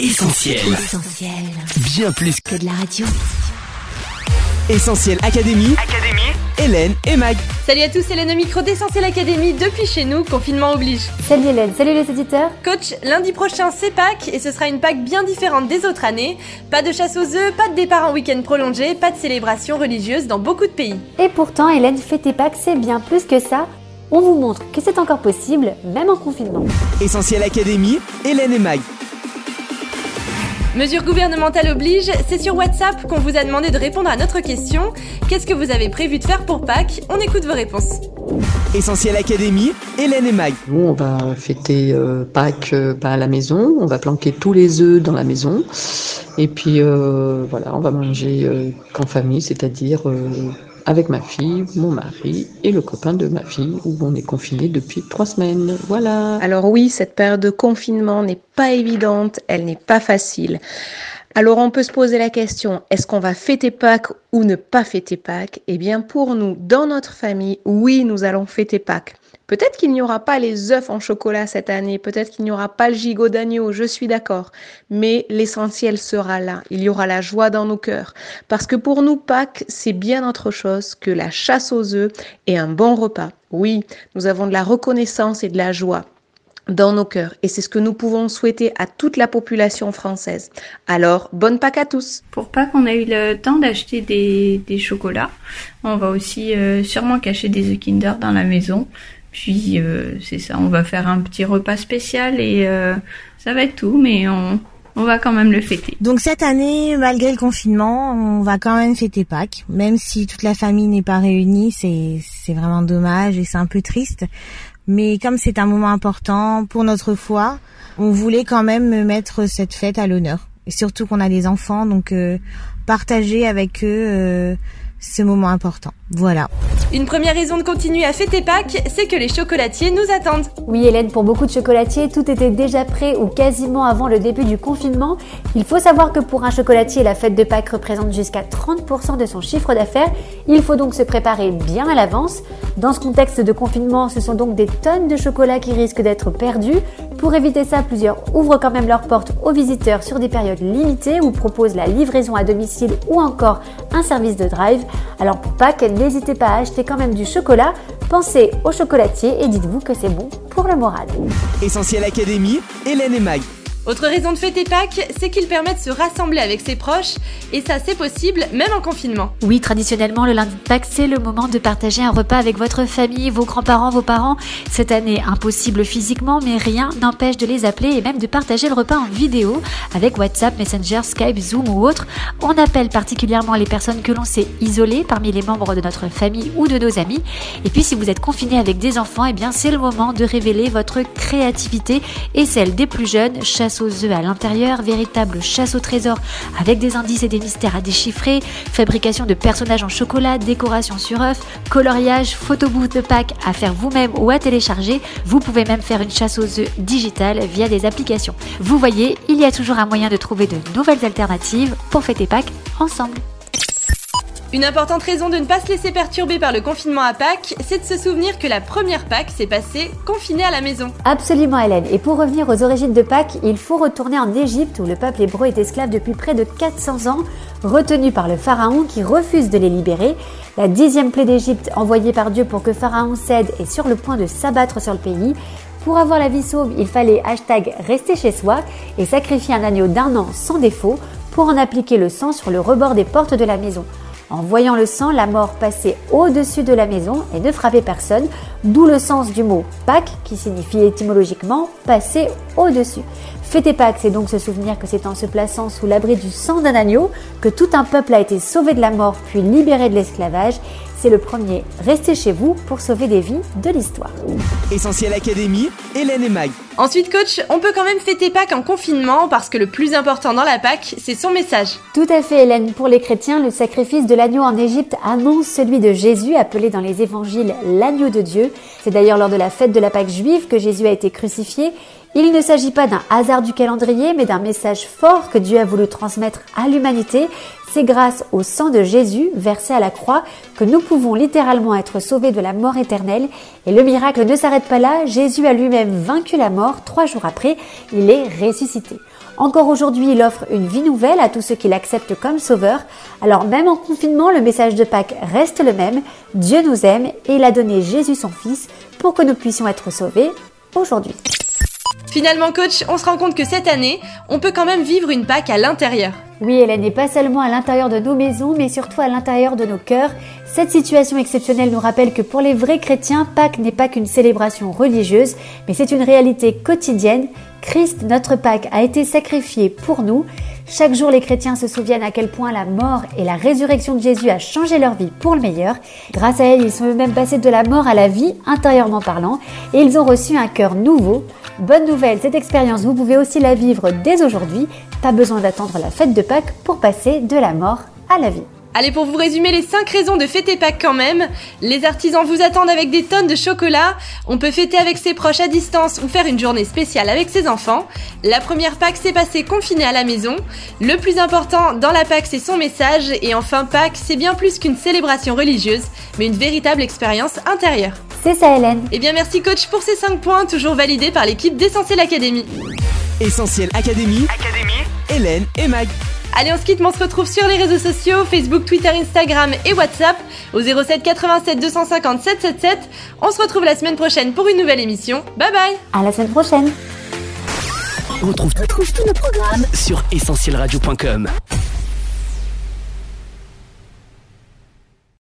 Essentiel. Essentiel. Bien plus Que de la radio. Essentiel Académie. Académie. Hélène et Mag. Salut à tous, Hélène au micro d'Essentiel Academy depuis chez nous, confinement oblige. Salut Hélène, salut les éditeurs. Coach, lundi prochain c'est Pâques et ce sera une Pâques bien différente des autres années. Pas de chasse aux œufs, pas de départ en week-end prolongé, pas de célébration religieuse dans beaucoup de pays. Et pourtant, Hélène, fêter Pâques, c'est bien plus que ça. On vous montre que c'est encore possible, même en confinement. Essentiel Académie. Hélène et Mag. Mesure gouvernementale oblige, c'est sur WhatsApp qu'on vous a demandé de répondre à notre question. Qu'est-ce que vous avez prévu de faire pour Pâques? On écoute vos réponses. Essentiel Académie. Hélène et Mag. Nous, on va fêter euh, Pâques euh, bah, à la maison. On va planquer tous les œufs dans la maison. Et puis, euh, voilà, on va manger euh, qu'en famille, c'est-à-dire euh, avec ma fille, mon mari et le copain de ma fille, où on est confiné depuis trois semaines. Voilà. Alors oui, cette période de confinement n'est pas évidente, elle n'est pas facile. Alors on peut se poser la question, est-ce qu'on va fêter Pâques ou ne pas fêter Pâques? Eh bien pour nous, dans notre famille, oui, nous allons fêter Pâques. Peut-être qu'il n'y aura pas les œufs en chocolat cette année, peut-être qu'il n'y aura pas le gigot d'agneau, je suis d'accord. Mais l'essentiel sera là, il y aura la joie dans nos cœurs. Parce que pour nous, Pâques, c'est bien autre chose que la chasse aux œufs et un bon repas. Oui, nous avons de la reconnaissance et de la joie dans nos cœurs. Et c'est ce que nous pouvons souhaiter à toute la population française. Alors, bonne Pâques à tous Pour Pâques, on a eu le temps d'acheter des, chocolats. On va aussi euh, sûrement cacher des œufs Kinder dans la maison. Puis, euh, c'est ça, on va faire un petit repas spécial et euh, ça va être tout, mais on, on va quand même le fêter. Donc cette année, malgré le confinement, on va quand même fêter Pâques, même si toute la famille n'est pas réunie, c'est c'est vraiment dommage et c'est un peu triste. Mais comme c'est un moment important pour notre foi, on voulait quand même mettre cette fête à l'honneur. Et surtout qu'on a des enfants, donc euh, partager avec eux euh, ce moment important. Voilà. Une première raison de continuer à fêter Pâques, c'est que les chocolatiers nous attendent. Oui Hélène, pour beaucoup de chocolatiers, tout était déjà prêt ou quasiment avant le début du confinement. Il faut savoir que pour un chocolatier, la fête de Pâques représente jusqu'à 30% de son chiffre d'affaires. Il faut donc se préparer bien à l'avance. Dans ce contexte de confinement, ce sont donc des tonnes de chocolat qui risquent d'être perdus. Pour éviter ça, plusieurs ouvrent quand même leurs portes aux visiteurs sur des périodes limitées ou proposent la livraison à domicile ou encore un service de drive. Alors pour Pâques, n'hésitez pas à acheter quand même du chocolat. Pensez au chocolatier et dites-vous que c'est bon pour le moral. Essentiel Académie. Hélène et Mag. Autre raison de fêter Pâques, c'est qu'il permet de se rassembler avec ses proches, et ça c'est possible même en confinement. Oui, traditionnellement, le lundi de Pâques, c'est le moment de partager un repas avec votre famille, vos grands-parents, vos parents. Cette année, impossible physiquement, mais rien n'empêche de les appeler et même de partager le repas en vidéo avec WhatsApp, Messenger, Skype, Zoom ou autre. On appelle particulièrement les personnes que l'on sait isolées parmi les membres de notre famille ou de nos amis. Et puis, si vous êtes confiné avec des enfants, eh bien, c'est le moment de révéler votre créativité et celle des plus jeunes. Chasse aux œufs à l'intérieur, véritable chasse au trésor avec des indices et des mystères à déchiffrer, fabrication de personnages en chocolat, décoration sur œuf, coloriage, photobooth de Pâques à faire vous-même ou à télécharger. Vous pouvez même faire une chasse aux œufs digitale via des applications. Vous voyez, il y a toujours un moyen de trouver de nouvelles alternatives pour fêter Pâques ensemble. Une importante raison de ne pas se laisser perturber par le confinement à Pâques, c'est de se souvenir que la première Pâques s'est passée confinée à la maison. Absolument Hélène. Et pour revenir aux origines de Pâques, il faut retourner en Égypte où le peuple hébreu est esclave depuis près de 400 ans, retenu par le pharaon qui refuse de les libérer. La dixième plaie d'Égypte envoyée par Dieu pour que Pharaon cède est sur le point de s'abattre sur le pays. Pour avoir la vie sauve, il fallait hashtag rester chez soi et sacrifier un agneau d'un an sans défaut pour en appliquer le sang sur le rebord des portes de la maison. En voyant le sang, la mort passait au-dessus de la maison et ne frappait personne, d'où le sens du mot Pâques qui signifie étymologiquement passer au-dessus. Fêter Pâques, c'est donc se souvenir que c'est en se plaçant sous l'abri du sang d'un agneau que tout un peuple a été sauvé de la mort puis libéré de l'esclavage. C'est le premier Restez chez vous pour sauver des vies de l'histoire. Essentiel Académie. Hélène et Mag. Ensuite, coach, on peut quand même fêter Pâques en confinement parce que le plus important dans la Pâques, c'est son message. Tout à fait, Hélène. Pour les chrétiens, le sacrifice de l'agneau en Égypte annonce celui de Jésus, appelé dans les évangiles l'agneau de Dieu. C'est d'ailleurs lors de la fête de la Pâque juive que Jésus a été crucifié. Il ne s'agit pas d'un hasard du calendrier, mais d'un message fort que Dieu a voulu transmettre à l'humanité. C'est grâce au sang de Jésus versé à la croix que nous pouvons littéralement être sauvés de la mort éternelle. Et le miracle ne s'arrête pas là, Jésus a lui-même vaincu la mort. Trois jours après, il est ressuscité. Encore aujourd'hui, il offre une vie nouvelle à tous ceux qui l'acceptent comme sauveur. Alors même en confinement, le message de Pâques reste le même. Dieu nous aime et il a donné Jésus son Fils pour que nous puissions être sauvés aujourd'hui. Finalement, coach, on se rend compte que cette année, on peut quand même vivre une Pâques à l'intérieur. Oui, Hélène, n'est pas seulement à l'intérieur de nos maisons, mais surtout à l'intérieur de nos cœurs. Cette situation exceptionnelle nous rappelle que pour les vrais chrétiens, Pâques n'est pas qu'une célébration religieuse, mais c'est une réalité quotidienne. Christ, notre Pâques, a été sacrifié pour nous. Chaque jour, les chrétiens se souviennent à quel point la mort et la résurrection de Jésus a changé leur vie pour le meilleur. Grâce à elle, ils sont eux-mêmes passés de la mort à la vie, intérieurement parlant, et ils ont reçu un cœur nouveau. Bonne nouvelle, cette expérience, vous pouvez aussi la vivre dès aujourd'hui. Pas besoin d'attendre la fête de Pâques pour passer de la mort à la vie. Allez, pour vous résumer les 5 raisons de fêter Pâques quand même, les artisans vous attendent avec des tonnes de chocolat, on peut fêter avec ses proches à distance ou faire une journée spéciale avec ses enfants, la première Pâques s'est passée confinée à la maison, le plus important dans la Pâques c'est son message, et enfin Pâques c'est bien plus qu'une célébration religieuse, mais une véritable expérience intérieure. C'est ça Hélène. Eh bien merci coach pour ces 5 points, toujours validés par l'équipe d'Essentiel Academy. Essentiel Académie, Académie, Hélène et Mag. Allez, on se quitte, mais on se retrouve sur les réseaux sociaux, Facebook, Twitter, Instagram et WhatsApp au 07 87 250 777. On se retrouve la semaine prochaine pour une nouvelle émission. Bye bye À la semaine prochaine. On retrouve, tous nos programmes sur essentielradio.com.